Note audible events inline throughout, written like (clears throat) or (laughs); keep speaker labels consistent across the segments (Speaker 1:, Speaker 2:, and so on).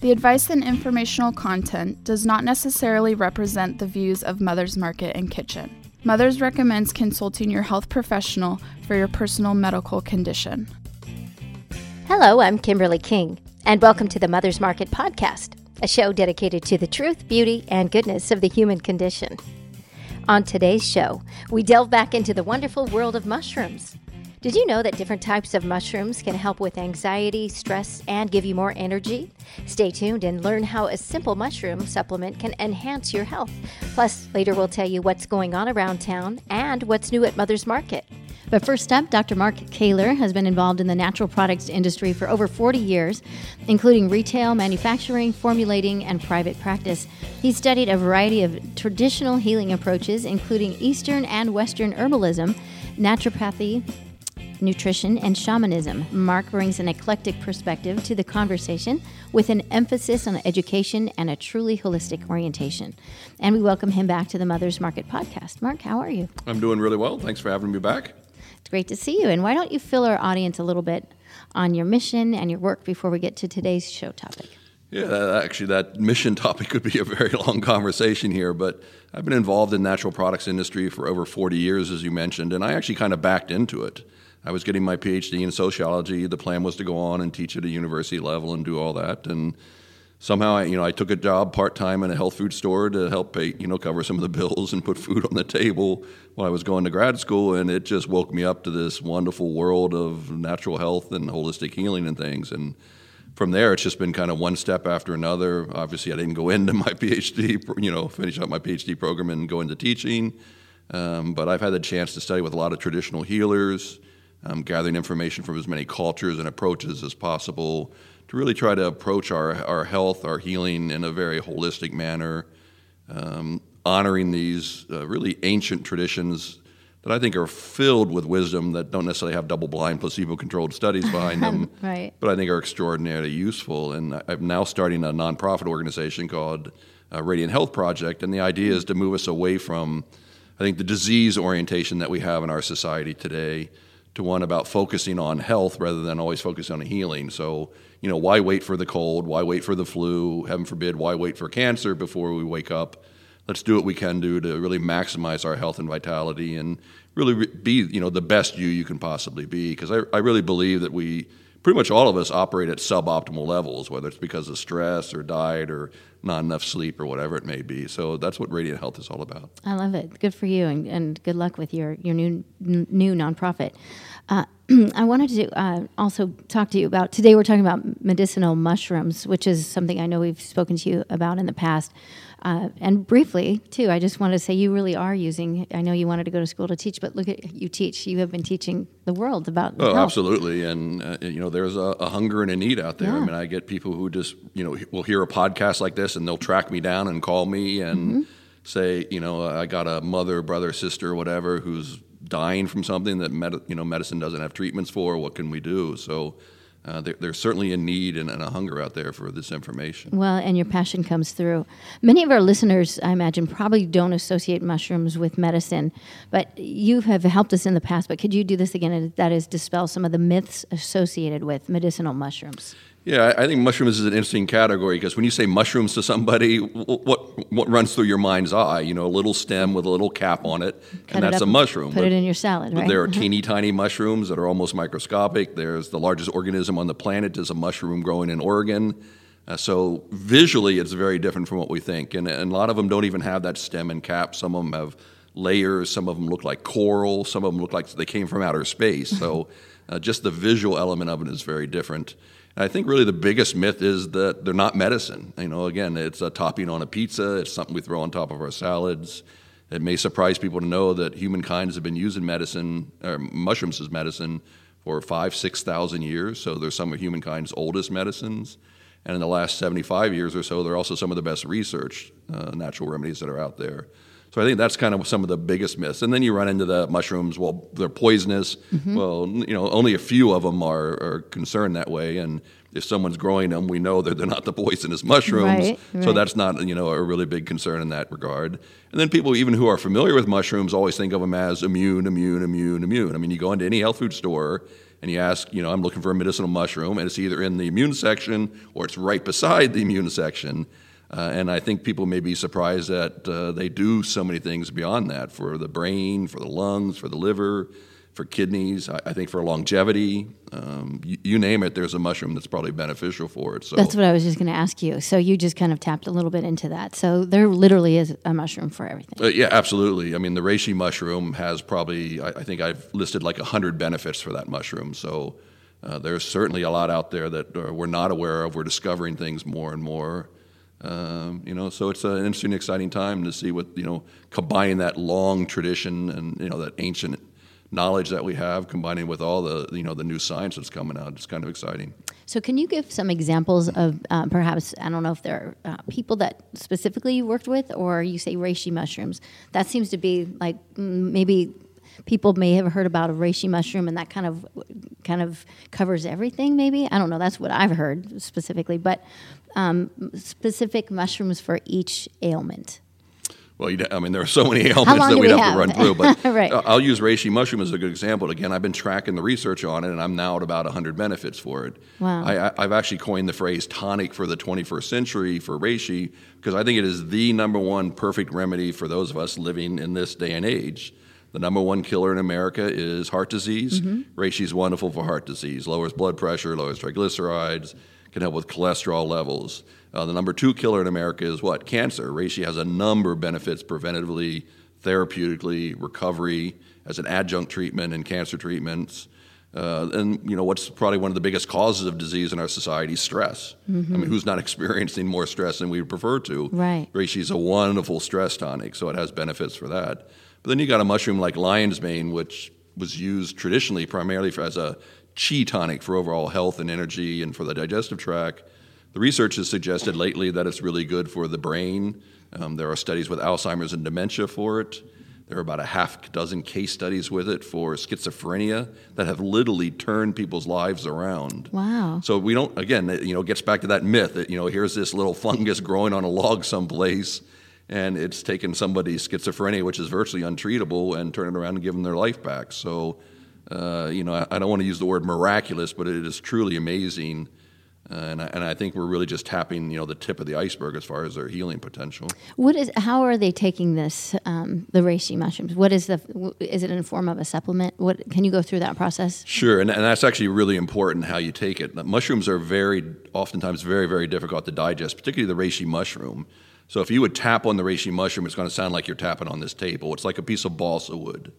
Speaker 1: The advice and informational content does not necessarily represent the views of Mother's Market and Kitchen. Mother's recommends consulting your health professional for your personal medical condition.
Speaker 2: Hello, I'm Kimberly King, and welcome to the Mother's Market Podcast, a show dedicated to the truth, beauty, and goodness of the human condition. On today's show, we delve back into the wonderful world of mushrooms. Did you know that different types of mushrooms can help with anxiety, stress, and give you more energy? Stay tuned and learn how a simple mushroom supplement can enhance your health. Plus, later we'll tell you what's going on around town and what's new at Mother's Market. But first up, Dr. Mark Kaylor has been involved in the natural products industry for over 40 years, including retail, manufacturing, formulating, and private practice. He studied a variety of traditional healing approaches, including Eastern and Western herbalism, naturopathy, nutrition, and shamanism. Mark brings an eclectic perspective to the conversation with an emphasis on education and a truly holistic orientation. And we welcome him back to the Mother's Market podcast. Mark, how are you?
Speaker 3: I'm doing really well. Thanks for having me back.
Speaker 2: It's great to see you. And why don't you fill our audience a little bit on your mission and your work before we get to today's show topic?
Speaker 3: Yeah, actually, that mission (laughs) topic could be a very long conversation here, but I've been involved in natural products industry for over 40 years, as you mentioned, and I actually kind of backed into it. I was getting my PhD in sociology. The plan was to go on and teach at a university level and do all that. And somehow, I, you know, I took a job part time in a health food store to help pay, you know, cover some of the (laughs) bills and put food on the table while I was going to grad school. And it just woke me up to this wonderful world of natural health and holistic healing and things. And from there, it's just been kind of one step after another. Obviously, I didn't go (laughs) into my PhD, you know, finish up my PhD program and go into teaching. Um, but I've had the chance to study with a lot of traditional healers um, gathering information from as many cultures and approaches as possible to really try to approach our, our health, our healing in a very holistic manner, um, honoring these uh, really ancient traditions that I think are filled with wisdom that don't necessarily have double blind, placebo controlled studies behind them, (laughs)
Speaker 2: right.
Speaker 3: but I think are extraordinarily useful. And I'm now starting a nonprofit organization called uh, Radiant Health Project, and the idea is to move us away from, I think, the disease orientation that we have in our society today to one about focusing on health rather than always focusing on healing. So, you know, why wait for the cold? Why wait for the flu? Heaven forbid, why wait for cancer before we wake up? Let's do what we can do to really maximize our health and vitality and really be, you know, the best you you can possibly be. Because I, I really believe that we, pretty much all of us, operate at suboptimal levels, whether it's because of stress or diet or not enough sleep or whatever it may be. So that's what Radiant Health is all about.
Speaker 2: I love it. Good for you, and, and good luck with your your new n- new nonprofit. Uh, (clears throat) I wanted to uh, also talk to you about today. We're talking about medicinal mushrooms, which is something I know we've spoken to you about in the past. Uh, and briefly, too, I just wanted to say you really are using. I know you wanted to go to school to teach, but look at you teach. You have been teaching the world about.
Speaker 3: Oh,
Speaker 2: health.
Speaker 3: absolutely, and uh, you know, there's a, a, hunger and a need out there. Yeah. I mean, I get people who just you know will hear a podcast like this and they'll track me down and call me and mm-hmm. say, you know, I got a mother, brother, sister, whatever, who's dying from something that med- you know medicine doesn't have treatments for. What can we do? So uh, there, there's certainly a need and, and, a hunger out there for this information.
Speaker 2: Well, and your passion comes through. Many of our listeners, I imagine, probably don't associate mushrooms with medicine, but you have helped us in the past. But could you do this again? That is dispel some of the myths associated with medicinal mushrooms.
Speaker 3: Yeah, I think mushrooms is an interesting category because when you say mushrooms to somebody, what what runs through your mind's eye? You know, a little stem with a little cap on it,
Speaker 2: Cut
Speaker 3: and
Speaker 2: it
Speaker 3: that's
Speaker 2: a
Speaker 3: mushroom.
Speaker 2: Put but, it in your salad, right?
Speaker 3: There are (laughs) teeny tiny mushrooms that are almost microscopic. There's the largest organism on the planet is a mushroom growing in Oregon. Uh, so visually, it's very different from what we think, and, and a lot of them don't even have that stem and cap. Some of them have layers. Some of them look like coral. Some of them look like they came from outer space. So (laughs) uh, just the visual element of it is very different. I think really the biggest myth is that they're not medicine. You know, again, it's a topping on a pizza. It's something we throw on top of our salads. It may surprise people to know that humankind has been using medicine, or mushrooms as medicine, for five, six thousand years. So they're some of humankind's oldest medicines. And in the last 75 years or so, they're also some of the best researched uh, natural remedies that are out there. So I think that's kind of some of the biggest myths. And then you run into the mushrooms. Well, they're poisonous. Mm-hmm. Well, you know, only a few of them are, are, concerned that way. And if someone's growing them, we know that they're not the poisonous mushrooms.
Speaker 2: Right, right.
Speaker 3: So that's not you know a really big concern in that regard. And then people even who are familiar with mushrooms always think of them as immune, immune, immune, immune. I mean, you go into any health food store and you ask, you know, I'm looking for a medicinal mushroom, and it's either in the immune section or it's right beside the immune section. Uh, and I think people may be surprised that uh, they do so many things beyond that for the brain, for the lungs, for the liver, for kidneys. I, I think for longevity, um, you, you, name it. There's a mushroom that's probably beneficial for it.
Speaker 2: So that's what I was just going to ask you. So you just kind of tapped a little bit into that. So there literally is a mushroom for everything.
Speaker 3: Uh, yeah, absolutely. I mean, the reishi mushroom has probably. I, I think I've listed like hundred benefits for that mushroom. So. Uh, there's certainly a lot out there that uh, we're not aware of. We're discovering things more and more. Um, you know, so it's an interesting, exciting time to see what you know, combining that long tradition and you know that ancient knowledge that we have, combining with all the you know the new science that's coming out. It's kind of exciting.
Speaker 2: So, can you give some examples of uh, perhaps I don't know if there are uh, people that specifically you worked with, or you say reishi mushrooms? That seems to be like maybe people may have heard about a reishi mushroom, and that kind of kind of covers everything. Maybe I don't know. That's what I've heard specifically, but um, specific mushrooms for each ailment.
Speaker 3: Well, I mean, there are so many (laughs) ailments that we'd have, have, to run through, but (laughs)
Speaker 2: right.
Speaker 3: I'll use reishi mushroom as a good example. Again, I've been tracking the research on it, and I'm now at about 100 benefits for it.
Speaker 2: Wow.
Speaker 3: I, have actually coined the phrase tonic for the 21st century for reishi because I think it is the number one perfect remedy for those of us living in this day and age. The number one killer in America is heart disease. Mm-hmm. Reishi is wonderful for heart disease, lowers blood pressure, lowers triglycerides, can help with cholesterol levels. Uh, the number two killer in America is what? Cancer. Reishi has a number of benefits preventatively, therapeutically, recovery, as an adjunct treatment in cancer treatments. Uh, and you know what's probably one of the biggest causes of disease in our society stress mm-hmm. i mean who's not experiencing more stress than we prefer to
Speaker 2: right
Speaker 3: reishi is a wonderful stress tonic so it has benefits for that but then you got a mushroom like lion's mane which was used traditionally primarily for, as a chi tonic for overall health and energy and for the digestive tract the research has suggested lately that it's really good for the brain. Um, there are studies with Alzheimer's and dementia for it. There are about a half dozen case studies with it for schizophrenia that have literally turned people's lives around.
Speaker 2: Wow.
Speaker 3: So we don't, again, you know, it gets back to that myth that, you know, here's this little (laughs) fungus growing on a log someplace and it's taken somebody's schizophrenia, which is virtually untreatable, and turned it around and given their life back. So, uh, you know, I, I don't want to use the word miraculous, but it is truly amazing uh, and, I, and I think we're really just tapping, you know, the tip of the iceberg as far as their healing potential.
Speaker 2: What is? How are they taking this, um, the reishi mushrooms? What is the? Is it in form of a supplement? What can you go through that process?
Speaker 3: Sure, and, and that's actually really important how you take it. Mushrooms are very, oftentimes, very, very difficult to digest, particularly the reishi mushroom. So if you would tap on the reishi mushroom, it's going to sound like you're tapping on this table. It's like a piece of balsa wood.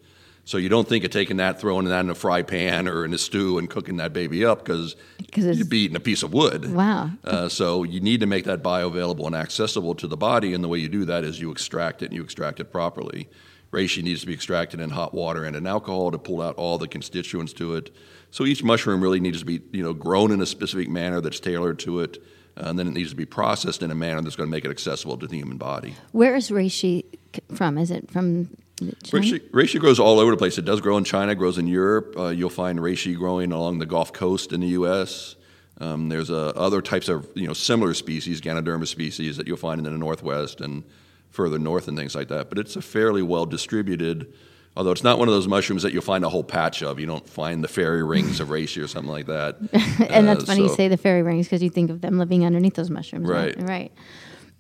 Speaker 3: So you don't think of taking that, throwing that in a fry pan or in a stew and cooking that baby up because you're beating a piece of wood.
Speaker 2: Wow.
Speaker 3: Uh, so you need to make that bioavailable and accessible to the body, and the way you do that is you extract it and you extract it properly. Reishi needs to be extracted in hot water and in alcohol to pull out all the constituents to it. So each mushroom really needs to be, you know, grown in a specific manner that's tailored to it, and then it needs to be processed in a manner that's going to make it accessible to the human body.
Speaker 2: Where is reishi from? Is it from
Speaker 3: Reishi, reishi, grows all over the place. It does grow in China, grows in Europe. Uh, you'll find reishi growing along the Gulf Coast in the U.S. Um, there's uh, other types of you know similar species, Ganoderma species, that you'll find in the Northwest and further north and things like that. But it's a fairly well distributed. Although it's not one of those mushrooms that you'll find a whole patch of. You don't find the fairy rings of reishi or something like that. (laughs)
Speaker 2: and uh, that's funny so. you say the fairy rings because you think of them living underneath those mushrooms.
Speaker 3: Right.
Speaker 2: Right. right.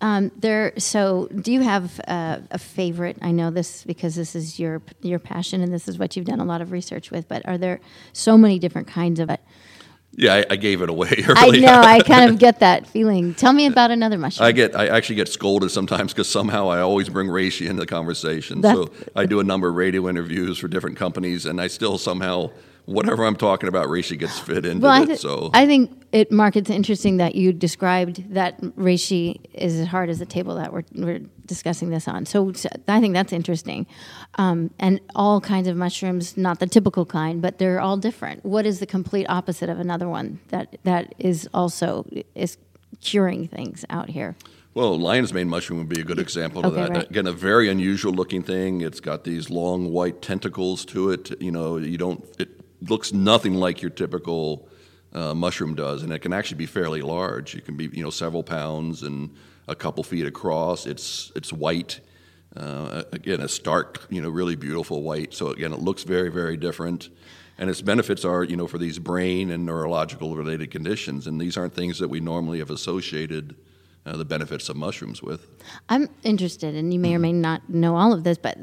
Speaker 2: Um, there. So, do you have uh, a favorite? I know this because this is your your passion, and this is what you've done a lot of research with. But are there so many different kinds of it?
Speaker 3: Yeah, I, I gave it away (laughs)
Speaker 2: early. I know. I kind of (laughs) get that feeling. Tell me about another mushroom.
Speaker 3: I get. I actually get scolded sometimes because somehow I always bring reishi into the conversation. That's, so I do a number of radio interviews for different companies, and I still somehow whatever I'm talking about, reishi gets fit into
Speaker 2: well,
Speaker 3: it.
Speaker 2: Th-
Speaker 3: so
Speaker 2: I think it, Mark, it's interesting that you described that reishi is as hard as the table that we're, we're discussing this on. So, so I think that's interesting. Um, and all kinds of mushrooms, not the typical kind, but they're all different. What is the complete opposite of another one that that is also is curing things out here?
Speaker 3: Well, lion's mane mushroom would be a good example of
Speaker 2: okay,
Speaker 3: that.
Speaker 2: Right.
Speaker 3: Again, a very unusual looking thing. It's got these long white tentacles to it. You know, you don't. It looks nothing like your typical uh, mushroom does, and it can actually be fairly large. It can be you know several pounds and a couple feet across. It's it's white. Uh, again, a stark, you know, really beautiful white. So again, it looks very, very different. And its benefits are, you know, for these brain and neurological related conditions. And these aren't things that we normally have associated uh, the benefits of mushrooms with.
Speaker 2: I'm interested, and you may or may not know all of this, but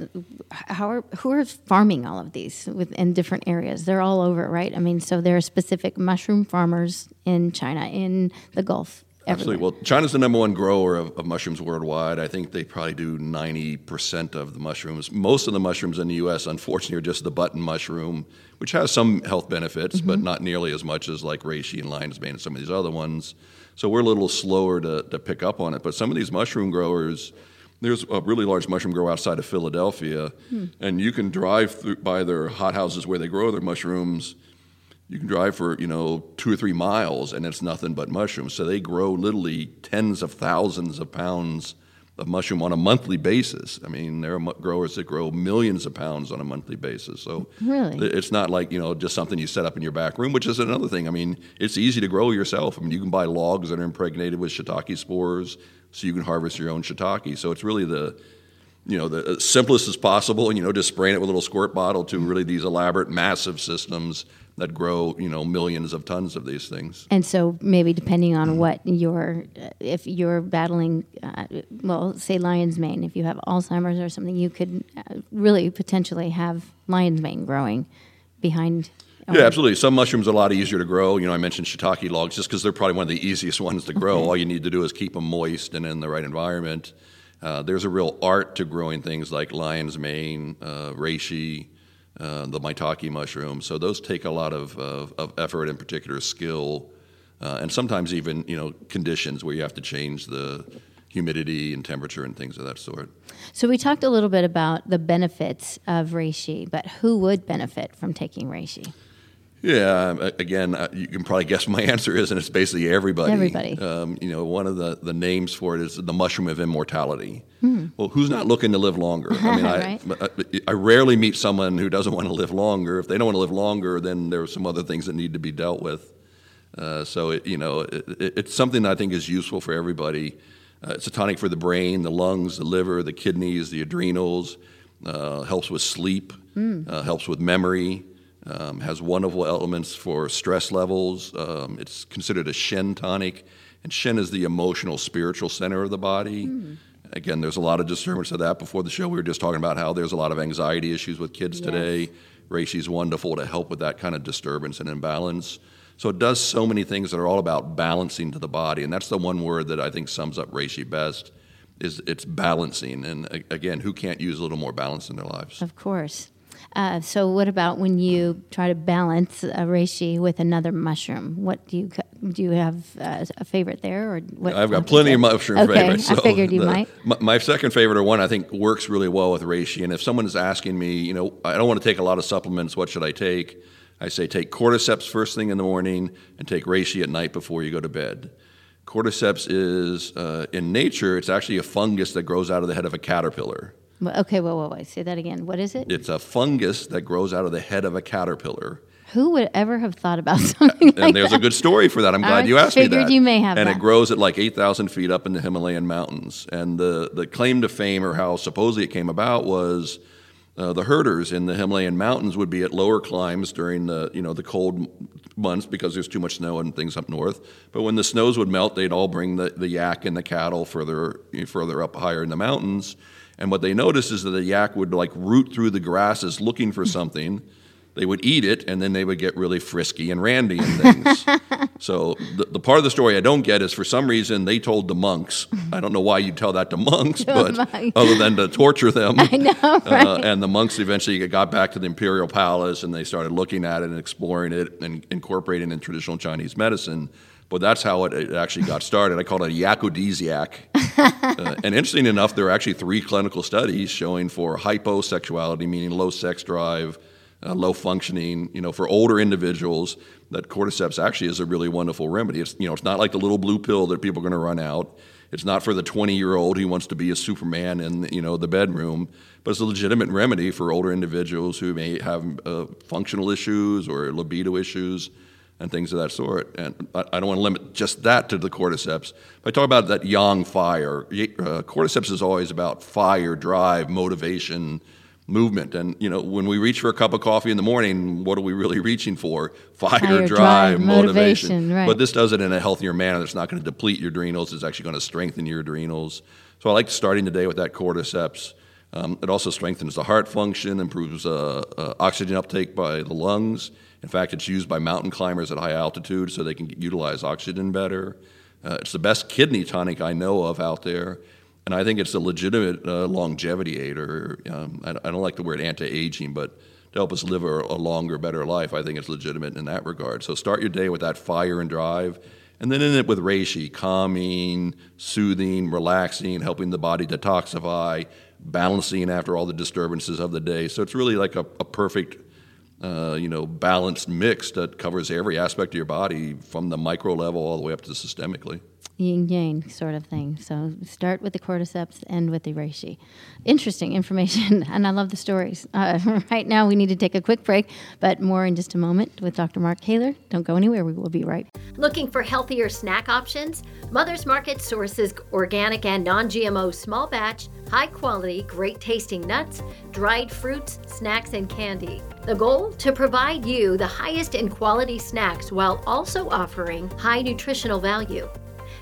Speaker 2: how are who are farming all of these within different areas? They're all over, right? I mean, so there are specific mushroom farmers in China, in the Gulf.
Speaker 3: Absolutely. Well, China's the number one grower of, of mushrooms worldwide. I think they probably do 90% of the mushrooms. Most of the mushrooms in the U.S., unfortunately, are just the button mushroom, which has some health benefits, mm-hmm. but not nearly as much as like reishi and lion's mane and some of these other ones. So we're a little slower to, to pick up on it. But some of these mushroom growers, there's a really large mushroom grower outside of Philadelphia, hmm. and you can drive through, by their hothouses where they grow their mushrooms. You can drive for you know two or three miles, and it's nothing but mushrooms. So they grow literally tens of thousands of pounds of mushroom on a monthly basis. I mean, there are growers that grow millions of pounds on a monthly basis. So
Speaker 2: Really?
Speaker 3: it's not like you know just something you set up in your back room, which is another thing. I mean, it's easy to grow yourself. I mean, you can buy logs that are impregnated with shiitake spores, so you can harvest your own shiitake. So it's really the you know the uh, simplest as possible, and you know just spraying it with a little squirt bottle to really these elaborate, massive systems that grow you know millions of tons of these things.
Speaker 2: And so maybe depending on what you're, if you're battling, uh, well, say lion's mane, if you have Alzheimer's or something, you could uh, really potentially have lion's mane growing behind.
Speaker 3: Yeah, absolutely. Some mushrooms are a lot easier to grow. You know, I mentioned shiitake logs just because they're probably one of the easiest ones to grow. All you need to do is keep them moist and in the right environment. Uh, there's a real art to growing things like lion's mane, uh, reishi, uh, the maitake mushroom. So those take a lot of, of, of effort, in particular skill, uh, and sometimes even you know conditions where you have to change the humidity and temperature and things of that sort.
Speaker 2: So we talked a little bit about the benefits of reishi, but who would benefit from taking reishi?
Speaker 3: Yeah, um, again, uh, you can probably guess my (laughs) answer is, and it's basically everybody.
Speaker 2: Everybody.
Speaker 3: Um, you know, one of the, the names for it is the mushroom of immortality. Well, who's not looking to live longer? I mean, (laughs) I, I, I rarely meet someone who doesn't want to live longer. If they don't want to live longer, then there are some other things that need to be dealt with. Uh, so, it, you know, it, it, it's something that I think is useful for everybody. Uh, it's a tonic for the brain, the lungs, the liver, the kidneys, the adrenals. Uh, helps with sleep. Uh, helps with memory. Um, has wonderful elements for stress levels. Um, it's considered a Shen tonic, and Shen is the emotional, spiritual center of the body. Again, there's a lot of disturbance of that. Before the show, we were just talking about how there's a lot of anxiety issues with kids today. Reishi's wonderful to help with that kind of disturbance and imbalance. So it does so many things that are all about balancing to the body, and that's the one word that I think sums up Reishi best. Is it's balancing, and again, who can't use a little more balance in their lives?
Speaker 2: Of course. Uh, so what about when you try to balance a reishi with another mushroom? What do you do? You have uh, a favorite there, or what?
Speaker 3: I've got plenty of mushroom
Speaker 2: okay,
Speaker 3: favorites.
Speaker 2: I figured you
Speaker 3: the-
Speaker 2: might.
Speaker 3: My, my second favorite, or one I think works really well with reishi, and if someone is asking me, you know, I don't want to take a lot of supplements. What should I take? I say take cordyceps first thing in the morning, and take reishi at night before you go to bed. Cordyceps is uh, in nature, it's actually a fungus that grows out of the head of a caterpillar.
Speaker 2: Okay, wait, wait, wait. Say that again. What is it?
Speaker 3: It's a fungus that grows out of the head of a caterpillar.
Speaker 2: Who would ever have thought about (laughs) something like
Speaker 3: and there's
Speaker 2: that?
Speaker 3: a good story for that. I'm glad
Speaker 2: I
Speaker 3: you asked me
Speaker 2: figured
Speaker 3: that.
Speaker 2: you may have
Speaker 3: And
Speaker 2: that.
Speaker 3: it grows at like 8,000 feet up in the Himalayan mountains. And the, the claim to fame, or how supposedly it came about, was uh, the herders in the Himalayan mountains would be at lower climbs during the you know the cold months because there's too much snow and things up north. But when the snows would melt, they'd all bring the, the yak and the cattle further further up higher in the mountains. And what they noticed is that the yak would like root through the grasses looking for something. They would eat it, and then they would get really frisky and randy and things. (laughs) so the, the part of the story I don't get is for some reason they told the monks. I don't know why you'd tell that to monks, (laughs) but
Speaker 2: monk.
Speaker 3: other than to torture them. (laughs)
Speaker 2: I know, right?
Speaker 3: Uh, and the monks eventually got back to the imperial palace and they started looking at it and exploring it and incorporating it in traditional Chinese medicine. But that's how it, it actually got started. I call it a yakodesiac. (laughs) uh, and interesting enough, there are actually three clinical studies showing for hyposexuality, meaning low sex drive, uh, low functioning, you know, for older individuals, that cordyceps actually is a really wonderful remedy. It's, you know, it's not like the little blue pill that people are going to run out. It's not for the 20 year old who wants to be a Superman in, you know, the bedroom, but it's a legitimate remedy for older individuals who may have uh, functional issues or libido issues. And things of that sort. And I, I don't want to limit just that to the cordyceps. But I talk about that yang fire. Uh, cordyceps is always about fire, drive, motivation, movement. And you know, when we reach for a cup of coffee in the morning, what are we really (laughs) reaching for? Fire,
Speaker 2: Fire,
Speaker 3: drive,
Speaker 2: drive,
Speaker 3: motivation.
Speaker 2: motivation, right.
Speaker 3: But this does it in a healthier manner. It's not going to deplete your adrenals. It's actually going to strengthen your adrenals. So I like starting the day with that cordyceps. Um, it also strengthens the heart function, improves uh, uh, oxygen uptake by the lungs. In fact, it's used by mountain climbers at high altitude so they can utilize oxygen better. Uh, it's the best kidney tonic I know of out there, and I think it's a legitimate uh, longevity aid. Or um, I, I don't like the word anti-aging, but to help us live a, a longer, better life, I think it's legitimate in that regard. So start your day with that fire and drive, and then end it with reishi, calming, soothing, relaxing, helping the body detoxify, balancing after all the disturbances of the day. So it's really like a, a perfect uh, you know, balanced mix that covers every aspect of your body from the micro level all the way up to systemically.
Speaker 2: Yin yang sort of thing. So start with the cordyceps, end with the reishi. Interesting information, (laughs) and I love the stories. Uh, (laughs) right now, we need to take a quick break, but more in just a moment with Dr. Mark Kaylor. Don't go anywhere. We will be right.
Speaker 4: Looking for healthier snack options? Mother's Market sources organic and non GMO small batch, high quality, great tasting nuts, dried fruits, snacks, and candy. The goal? To provide you the highest in quality snacks while also offering high nutritional value.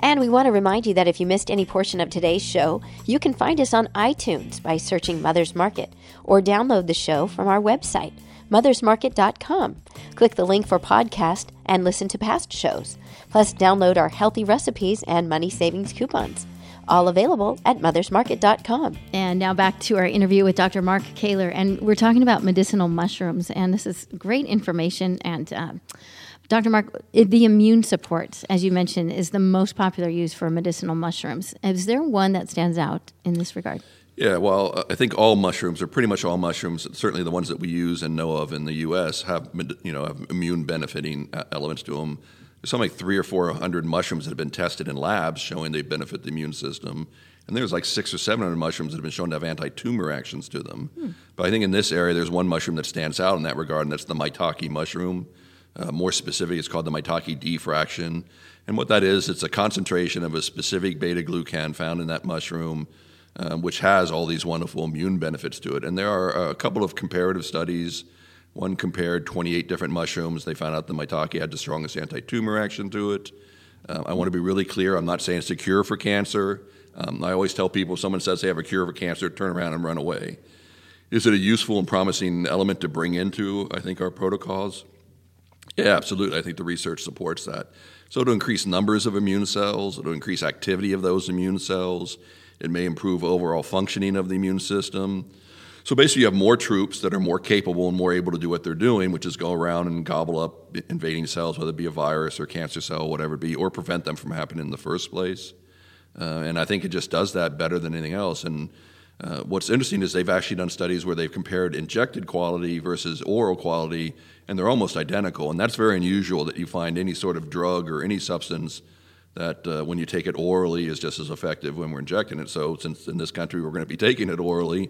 Speaker 2: And we want to remind you that if you missed any portion of today's show, you can find us on iTunes by searching Mother's Market or download the show from our website, mothersmarket.com. Click the link for podcast and listen to past shows. Plus, download our healthy recipes and money savings coupons. All available at mothersmarket.com. And now back to our interview with Dr. Mark Kaylor. And we're talking about medicinal mushrooms. And this is great information. And um, Dr. Mark, the immune support, as you mentioned, is the most popular use for medicinal mushrooms. Is there one that stands out in this regard?
Speaker 3: Yeah, well, I think all mushrooms, or pretty much all mushrooms, certainly the ones that we use and know of in the U.S., have you know have immune benefiting uh, elements to them. There's something like three or four hundred mushrooms that have been tested in labs showing they benefit the immune system, and there's like six or seven hundred mushrooms that have been shown to have anti-tumor actions to them. Hmm. But I think in this area, there's one mushroom that stands out in that regard, and that's the maitake mushroom. Uh, more specific, it's called the maitake D fraction. And what that is, it's a concentration of a specific beta glucan found in that mushroom, uh, which has all these wonderful immune benefits to it. And there are a couple of comparative studies. One compared 28 different mushrooms. They found out the maitake had the strongest anti tumor action to it. Uh, I want to be really clear I'm not saying it's a cure for cancer. Um, I always tell people if someone says they have a cure for cancer, turn around and run away. Is it a useful and promising element to bring into, I think, our protocols? Yeah, absolutely. I think the research supports that. So, to increase numbers of immune cells, it'll increase activity of those immune cells. It may improve overall functioning of the immune system. So, basically, you have more troops that are more capable and more able to do what they're doing, which is go around and gobble up invading cells, whether it be a virus or cancer cell, whatever it be, or prevent them from happening in the first place. Uh, and I think it just does that better than anything else. And uh, what's interesting is they've actually done studies where they've compared injected quality versus oral quality, and they're almost identical. And that's very unusual that you find any sort of drug or any substance that uh, when you take it orally is just as effective when we're injecting it. So, since in this country we're going to be taking it orally,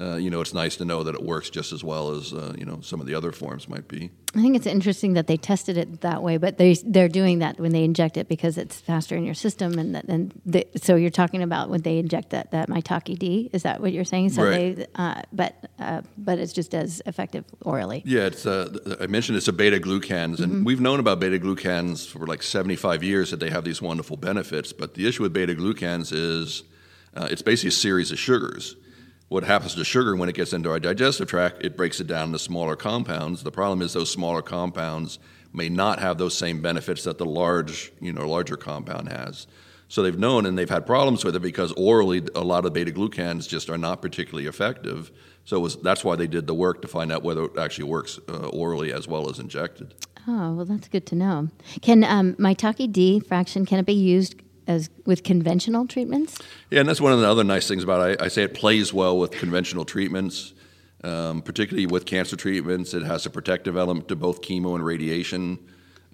Speaker 3: uh, you know, it's nice to know that it works just as well as uh, you know some of the other forms might be.
Speaker 2: I think it's interesting that they tested it that way, but they they're doing that when they inject it because it's faster in your system, and and the, so you're talking about when they inject that that maitake D. Is that what you're saying? So
Speaker 3: right.
Speaker 2: they, uh, but uh, but it's just as effective orally.
Speaker 3: Yeah, it's uh, I mentioned it's a beta glucans, and mm-hmm. we've known about beta glucans for like 75 years that they have these wonderful benefits. But the issue with beta glucans is uh, it's basically a series of sugars. What happens to sugar when it gets into our digestive tract, it breaks it down into smaller compounds. The problem is those smaller compounds may not have those same benefits that the large, you know, larger compound has. So they've known and they've had problems with it because orally a lot of beta glucans just are not particularly effective. So was, that's why they did the work to find out whether it actually works uh, orally as well as injected.
Speaker 2: Oh, well, that's good to know. Can um, Maitake D fraction can it be used as with conventional treatments?
Speaker 3: Yeah, and that's one of the other nice things about it. I, I say it plays well with conventional treatments, um, particularly with cancer treatments. It has a protective element to both chemo and radiation.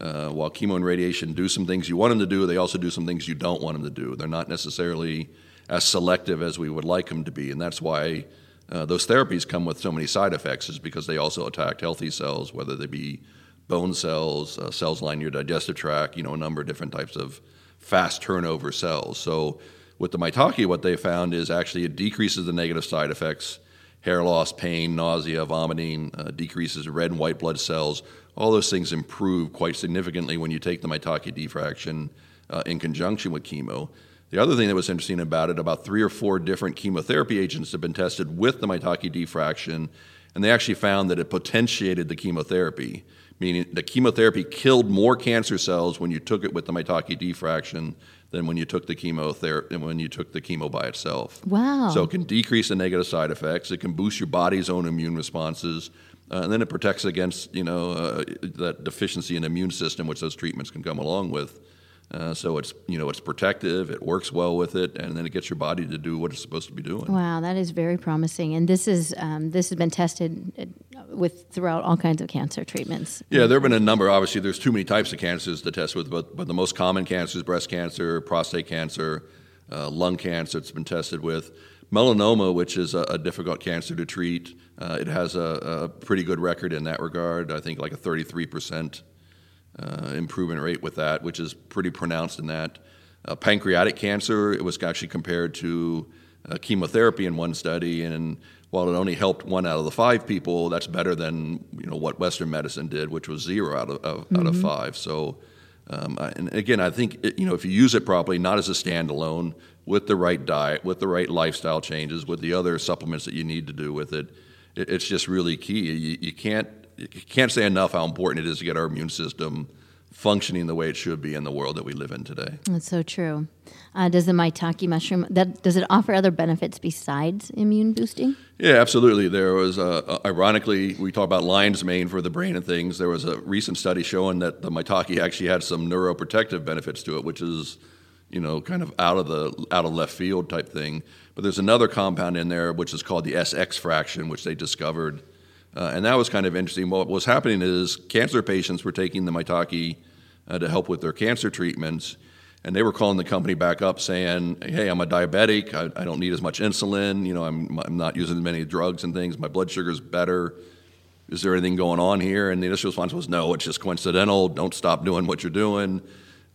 Speaker 3: Uh, while chemo and radiation do some things you want them to do, they also do some things you don't want them to do. They're not necessarily as selective as we would like them to be, and that's why uh, those therapies come with so many side effects, is because they also attack healthy cells, whether they be bone cells, uh, cells lining your digestive tract, you know, a number of different types of fast turnover cells. So with the Maitake, what they found is actually it decreases the negative side effects, hair loss, pain, nausea, vomiting, uh, decreases red and white blood cells. All those things improve quite significantly when you take the Maitake D fraction uh, in conjunction with chemo. The other thing that was interesting about it, about three or four different chemotherapy agents have been tested with the Maitake D fraction, and they actually found that it potentiated the chemotherapy meaning the chemotherapy killed more cancer cells when you took it with the Maitake D fraction than when you took the chemotherapy when you took the chemo by itself.
Speaker 2: Wow!
Speaker 3: So it can decrease the negative side effects. It can boost your body's own immune responses, uh, and then it protects against you know uh, that deficiency in the immune system, which those treatments can come along with. Uh, so it's you know it's protective, it works well with it, and then it gets your body to do what it's supposed to be doing.
Speaker 2: Wow, that is very promising. And this is um, this has been tested uh, with throughout all kinds of cancer treatments.
Speaker 3: Yeah, there have been a number. Obviously, there's too many types of cancers to test with, but but the most common cancers: breast cancer, prostate cancer, uh, lung cancer. It's been tested with melanoma, which is a, a difficult cancer to treat. Uh, it has a, a, pretty good record in that regard. I think like a 33 percent uh, improvement rate with that, which is pretty pronounced in that. Uh, pancreatic cancer, it was actually compared to uh, chemotherapy in one study, and while it only helped one out of the five people, that's better than you know what Western medicine did, which was zero out of, of mm-hmm. out of mm-hmm. five. So, um, and again, I think it, you know if you use it properly, not as a standalone, with the right diet, with the right lifestyle changes, with the other supplements that you need to do with it, it it's just really key. You, you can't you can't say enough how important it is to get our immune system functioning the way it should be in the world that we live in today.
Speaker 2: That's so true. Uh, does the maitake mushroom that does it offer other benefits besides immune boosting?
Speaker 3: Yeah, absolutely. There was, uh, uh, ironically, we talk about lion's mane for the brain and things. There was a recent study showing that the maitake actually had some neuroprotective benefits to it, which is, you know, kind of out of the out of left field type thing. But there's another compound in there which is called the SX fraction, which they discovered uh, and that was kind of interesting. What was happening is cancer patients were taking the Maitake uh, to help with their cancer treatments, and they were calling the company back up saying, "Hey, I'm a diabetic. I, I don't need as much insulin. You know, I'm, I'm not using as many drugs and things. My blood sugar's better. Is there anything going on here?" And the initial response was, "No, it's just coincidental. Don't stop doing what you're doing."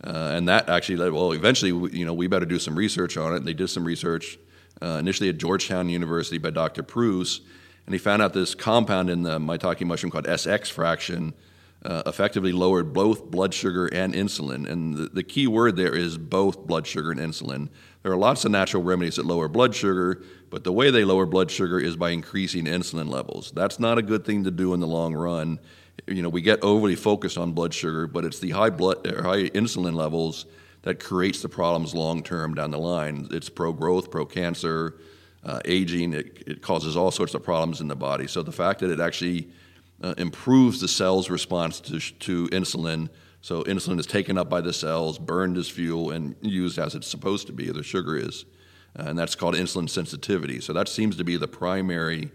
Speaker 3: Uh, and that actually led, well, eventually, you know, we better do some research on it. And they did some research uh, initially at Georgetown University by Dr. Preuss and he found out this compound in the maitake mushroom called SX fraction uh, effectively lowered both blood sugar and insulin. And the, the, key word there is both blood sugar and insulin. There are lots of natural remedies that lower blood sugar, but the way they lower blood sugar is by increasing insulin levels. That's not a good thing to do in the long run. You know, we get overly focused on blood sugar, but it's the high blood or high insulin levels that creates the problems long term down the line. It's pro growth, pro cancer, uh, aging. It, it, causes all sorts of problems in the body. So the fact that it actually uh, improves the cell's response to, to insulin, so insulin is taken up by the cells, burned as fuel, and used as it's supposed to be, the sugar is. Uh, and that's called insulin sensitivity. So that seems to be the primary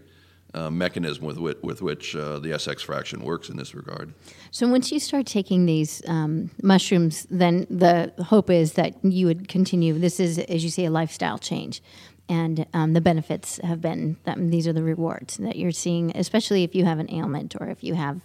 Speaker 3: uh, mechanism with, with, with which uh, the SX fraction works in this regard.
Speaker 2: So once you start taking these um, mushrooms, then the hope is that you would continue. This is, as you say, a lifestyle change and um, the benefits have been that these are the rewards that you're seeing, especially if you have an ailment or if you have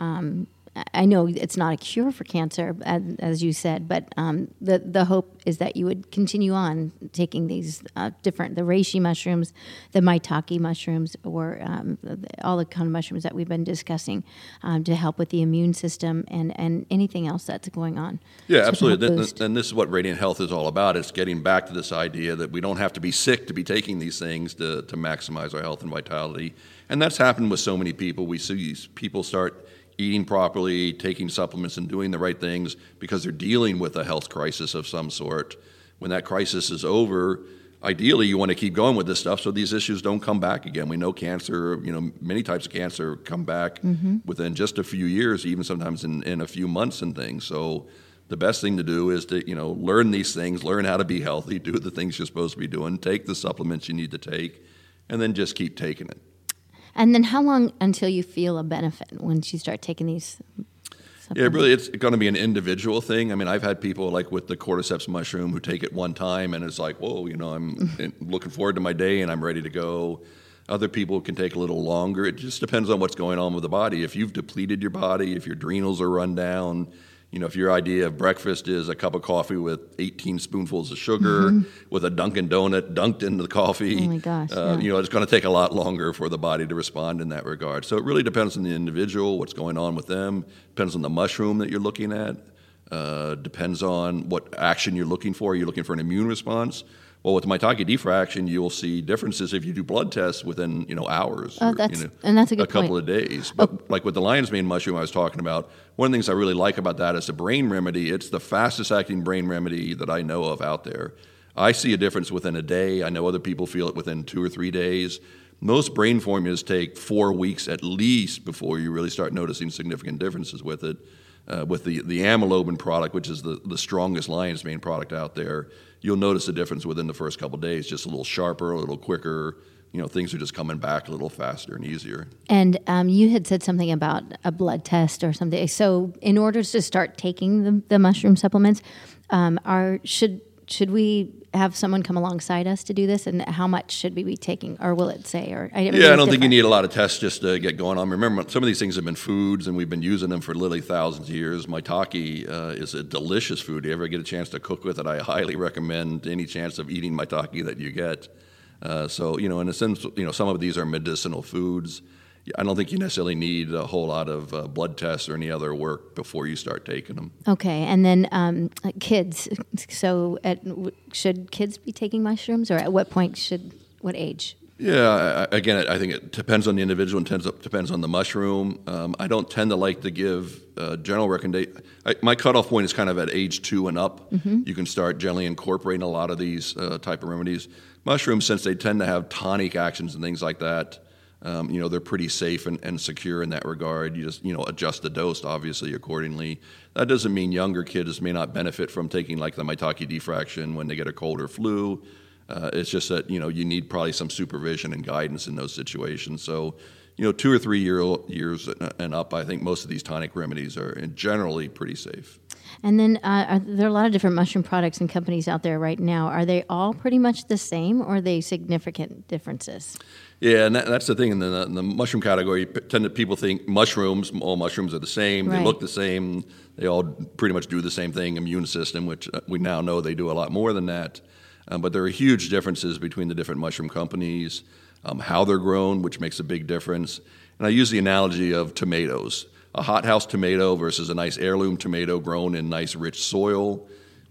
Speaker 2: um, I know it's not a cure for cancer, as, as you said, but um, the the hope is that you would continue on taking these uh, different the reishi mushrooms, the maitake mushrooms, or um, all the kind of mushrooms that we've been discussing um, to help with the immune system and, and anything else that's going on.
Speaker 3: Yeah, absolutely. And, and this is what Radiant Health is all about. It's getting back to this idea that we don't have to be sick to be taking these things to, to maximize our health and vitality. And that's happened with so many people. We see people start eating properly, taking supplements, and doing the right things because they're dealing with a health crisis of some sort. When that crisis is over, ideally you want to keep going with this stuff so these issues don't come back again. We know cancer, you know, many types of cancer come back mm-hmm. within just a few years, even sometimes in, in a few months and things. So the best thing to do is to, you know, learn these things, learn how to be healthy, (laughs) do the things you're supposed to be doing, take the supplements you need to take, and then just keep taking it.
Speaker 2: And then how long until you feel a benefit when you start taking these?
Speaker 3: Yeah, really, it's going to be an individual thing. I mean, I've had people like with the cordyceps mushroom who take it one time and it's like, whoa, you know, I'm (laughs) looking forward to my day and I'm ready to go. Other people can take a little longer. It just depends on what's going on with the body. If you've depleted your body, if your adrenals are run down, you know, if your idea of breakfast is a cup of coffee with 18 spoonfuls of sugar mm-hmm. with a Dunkin' Donut dunked into the coffee,
Speaker 2: oh my gosh,
Speaker 3: uh, yeah. you know, it's going to take a lot longer for the body to respond in that regard. So it really depends on the individual, what's going on with them, depends on the mushroom that you're looking at, uh, depends on what action you're looking for. Are you looking for an immune response? Well, with maitake D fraction, you'll see differences if you do blood tests within you know hours,
Speaker 2: oh,
Speaker 3: or,
Speaker 2: that's,
Speaker 3: you know,
Speaker 2: and that's a, good
Speaker 3: a couple
Speaker 2: point.
Speaker 3: of days. But oh. like with the lion's mane mushroom I was talking about, one of the things I really like about that is a brain remedy. It's the fastest acting brain remedy that I know of out there. I see a difference within a day. I know other people feel it within two or three days. Most brain formulas take four weeks at least before you really start noticing significant differences with it. Uh, with the, the Amyloban product, which is the, the strongest lion's mane product out there, you'll notice a difference within the first couple days, just a little sharper, a little quicker. You know, things are just coming back a little faster and easier.
Speaker 2: And um, you had said something about a blood test or something. So, in order to start taking the, the mushroom supplements, um, are should should we have someone come alongside us to do this, and how much should we be taking, or will it say? Or
Speaker 3: I, yeah, I don't different. think you need a lot of tests just to get going on. Remember, some of these things have been foods, and we've been using them for literally thousands of years. Maitake uh, is a delicious food. If you ever get a chance to cook with it, I highly recommend any chance of eating maitake that you get. Uh, so, you know, in a sense, you know, some of these are medicinal foods. I don't think you necessarily need a whole lot of uh, blood tests or any other work before you start taking them.
Speaker 2: Okay, and then um, kids. (laughs) So, at, should kids be taking mushrooms, or at what point should what age?
Speaker 3: Yeah, again, I think it depends on the individual and depends on the mushroom. Um, I don't tend to like to give uh, general recommendation. My cutoff point is kind of at age two and up. Mm-hmm. You can start generally incorporating a lot of these uh, type of remedies. Mushrooms, since they tend to have tonic actions and things like that, um, you know, they're pretty safe and, and secure in that regard. You just, you know, adjust the dose, obviously, accordingly. That doesn't mean younger kids may not benefit from taking like the maitake D fraction when they get a cold or flu. Uh, it's just that, you know, you need probably some supervision and guidance in those situations. So, you know, two or three year, years and up, I think most of these tonic remedies are generally pretty safe.
Speaker 2: And then uh, are, there are a lot of different mushroom products and companies out there right now. Are they all pretty much the same, or are they significant differences?
Speaker 3: Yeah, and that, that's the thing in the, in the, mushroom category. Tend to people think mushrooms, all mushrooms are the same. Right. They look the same. They all pretty much do the same thing. Immune system, which uh, we now know they do a lot more than that. Um, but there are huge differences between the different mushroom companies, um, how they're grown, which makes a big difference. And I use the analogy of tomatoes a hothouse tomato versus a nice heirloom tomato grown in nice rich soil.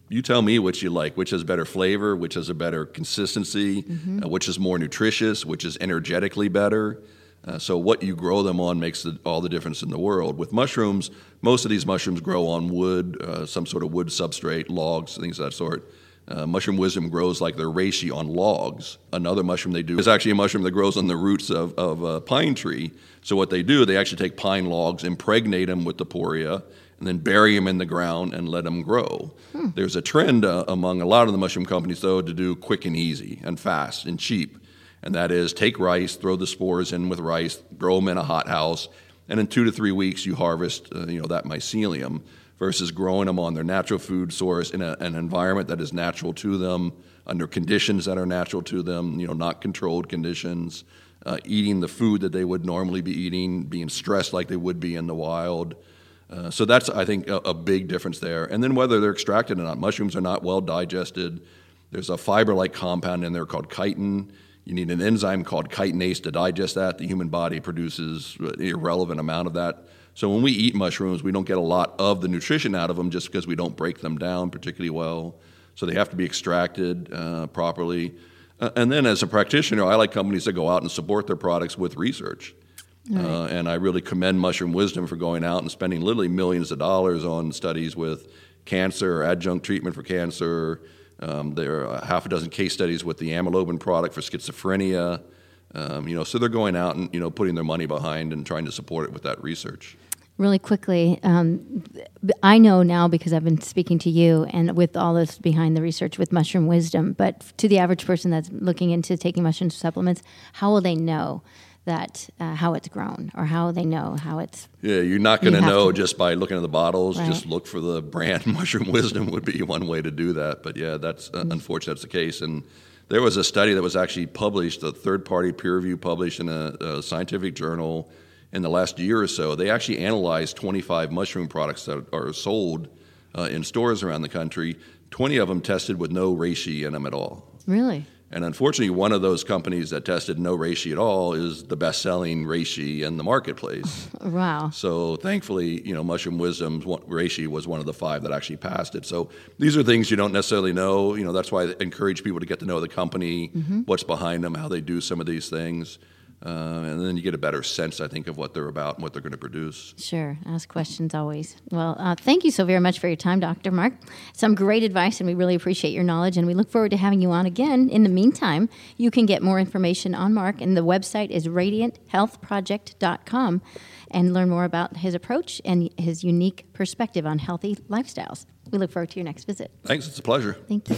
Speaker 3: You tell me which you like, which has better flavor, which has a better consistency, mm-hmm. uh, which is more nutritious, which is energetically better. Uh, so what you grow them on makes the, all the difference in the world. With mushrooms, most of these mushrooms grow on wood, uh, some sort of wood substrate, logs, things of that sort. Uh, mushroom wisdom grows like their reishi on logs. Another mushroom they do is actually a mushroom that grows on the roots of, of a pine tree. So what they do, they actually take pine logs, impregnate them with the poria, and then bury them in the ground and let them grow. Hmm. There's a trend uh, among a lot of the mushroom companies, though, to do quick and easy and fast and cheap. And that is take rice, throw the spores in with rice, grow them in a hothouse, and in two to three weeks you harvest, uh, you know, that mycelium versus growing them on their natural food source in a, an environment that is natural to them, under conditions that are natural to them, you know, not controlled conditions, uh, eating the food that they would normally be eating, being stressed like they would be in the wild. Uh, so that's, I think, a, a, big difference there. And then whether they're extracted or not, mushrooms are not well digested. There's a fiber-like compound in there called chitin. You need an enzyme called chitinase to digest that. The human body produces an irrelevant amount of that. So when we eat mushrooms, we don't get a lot of the nutrition out of them just because we don't break them down particularly well. So they have to be extracted uh, properly. Uh, and then as a practitioner, I like companies that go out and support their products with research. Right. Uh, and I really commend Mushroom Wisdom for going out and spending literally millions of dollars on studies with cancer, adjunct treatment for cancer. Um, there are half a dozen case studies with the Amyloban product for schizophrenia. Um, you know, so they're going out and you know putting their money behind and trying to support it with that research.
Speaker 2: Really quickly, um, I know now because I've been speaking to you and with all this behind the research with mushroom wisdom. But to the average person that's looking into taking mushroom supplements, how will they know that uh, how it's grown or how they know how it's
Speaker 3: yeah you're not going to know just by looking at the bottles right. just look for the brand (laughs) mushroom wisdom would be one way to do that but yeah that's uh, mm-hmm. unfortunate that's the case and there was a study that was actually published a third party peer review published in a, a, scientific journal in the last year or so they actually analyzed 25 mushroom products that are sold uh, in stores around the country 20 of them tested with no reishi in them at all
Speaker 2: really
Speaker 3: and unfortunately, one of those companies that tested no reishi at all is the best-selling reishi in the marketplace. (laughs)
Speaker 2: Wow!
Speaker 3: So thankfully, you know, Mushroom Wisdom's reishi was one of the five that actually passed it. So these are things you don't necessarily know. You know, that's why I encourage people to get to know the company, mm-hmm. what's behind them, how they do some of these things. Uh, and then you get a better sense, I think, of what they're about and what they're going to produce.
Speaker 2: Sure. Ask questions always. Well, uh, thank you so very much for your time, Dr. Mark. Some great advice, and we really appreciate your knowledge, and we look forward to having you on again. In the meantime, you can get more information on Mark, and the website is radianthealthproject.com and learn more about his approach and his unique perspective on healthy lifestyles. We look forward to your next visit.
Speaker 3: Thanks. It's a pleasure.
Speaker 2: Thank you.